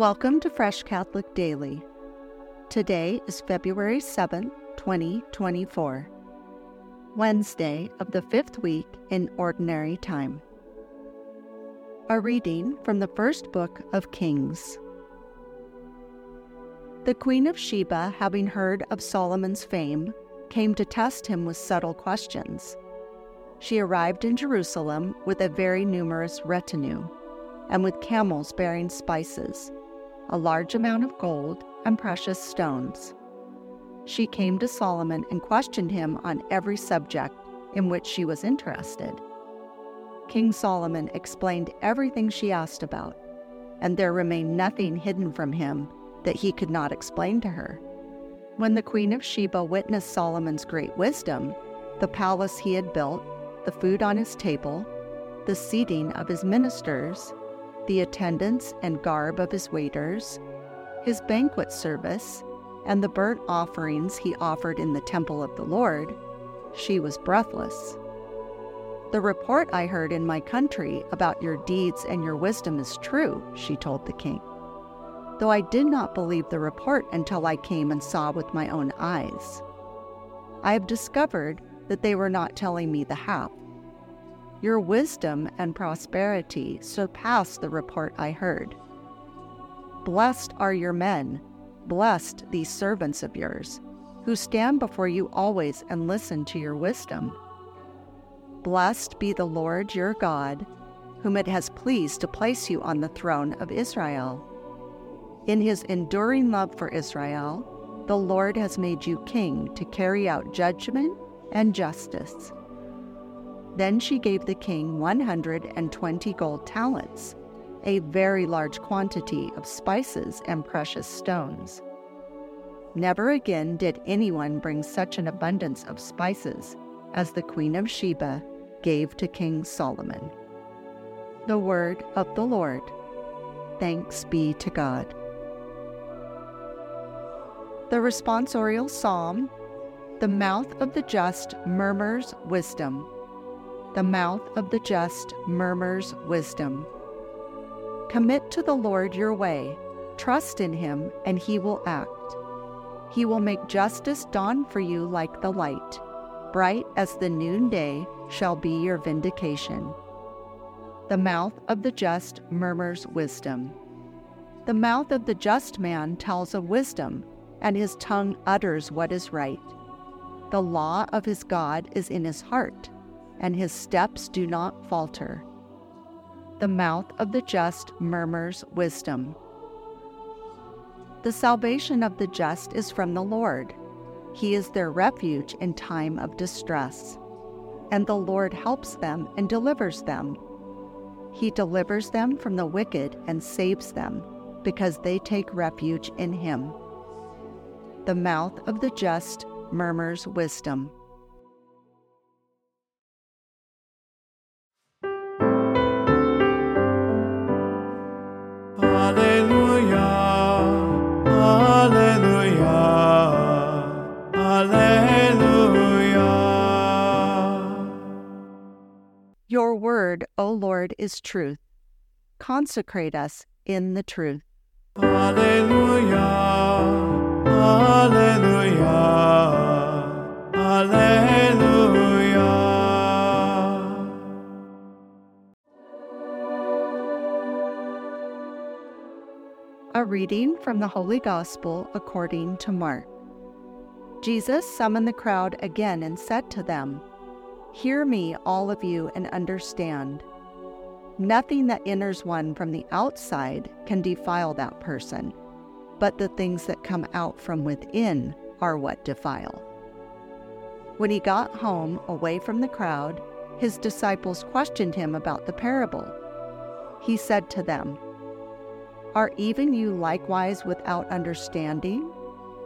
Welcome to Fresh Catholic Daily. Today is February 7th, 2024, Wednesday of the fifth week in Ordinary Time. A reading from the first book of Kings. The Queen of Sheba, having heard of Solomon's fame, came to test him with subtle questions. She arrived in Jerusalem with a very numerous retinue, and with camels bearing spices, a large amount of gold, and precious stones. She came to Solomon and questioned him on every subject in which she was interested. King Solomon explained everything she asked about, and there remained nothing hidden from him that he could not explain to her. When the Queen of Sheba witnessed Solomon's great wisdom, the palace he had built, the food on his table, the seating of his ministers, the attendance and garb of his waiters, his banquet service, and the burnt offerings he offered in the temple of the Lord, she was breathless. The report I heard in my country about your deeds and your wisdom is true, she told the king. Though I did not believe the report until I came and saw with my own eyes. I have discovered that they were not telling me the half. Your wisdom and prosperity surpass the report I heard. Blessed are your men, blessed these servants of yours, who stand before you always and listen to your wisdom. Blessed be the Lord your God, whom it has pleased to place you on the throne of Israel. In his enduring love for Israel, the Lord has made you king to carry out judgment and justice. Then she gave the king 120 gold talents, a very large quantity of spices and precious stones. Never again did anyone bring such an abundance of spices as the Queen of Sheba gave to King Solomon. The word of the Lord. Thanks be to God. The responsorial psalm The mouth of the just murmurs wisdom. The mouth of the just murmurs wisdom. Commit to the Lord your way, trust in him, and he will act. He will make justice dawn for you like the light bright as the noonday shall be your vindication. The mouth of the just murmurs wisdom. The mouth of the just man tells of wisdom, and his tongue utters what is right. The law of his God is in his heart, and his steps do not falter. The mouth of the just murmurs wisdom. The salvation of the just is from the Lord. He is their refuge in time of distress. And the Lord helps them and delivers them. He delivers them from the wicked and saves them, because they take refuge in Him. The mouth of the just murmurs wisdom. Lord, is truth. Consecrate us in the truth. Alleluia. Alleluia. Alleluia. A reading from the Holy Gospel according to Mark. Jesus summoned the crowd again and said to them, Hear me, all of you, and understand. Nothing that enters one from the outside can defile that person, but the things that come out from within are what defile. When he got home away from the crowd, his disciples questioned him about the parable. He said to them, Are even you likewise without understanding?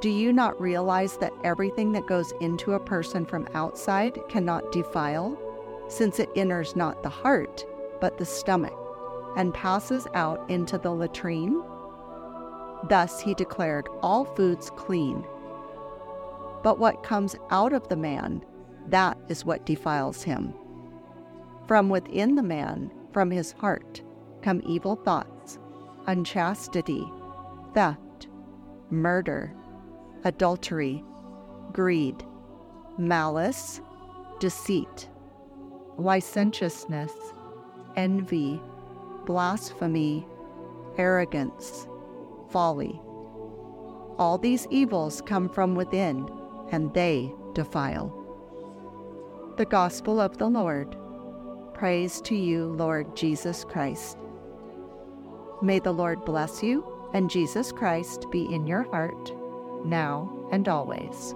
Do you not realize that everything that goes into a person from outside cannot defile, since it enters not the heart, but the stomach, and passes out into the latrine? Thus he declared all foods clean. But what comes out of the man, that is what defiles him. From within the man, from his heart, come evil thoughts, unchastity theft, murder, adultery, greed, malice, deceit, licentiousness, envy, blasphemy, arrogance, folly. All these evils come from within, and they defile. The Gospel of the Lord. Praise to you, Lord Jesus Christ. May the Lord bless you and Jesus Christ be in your heart, now and always.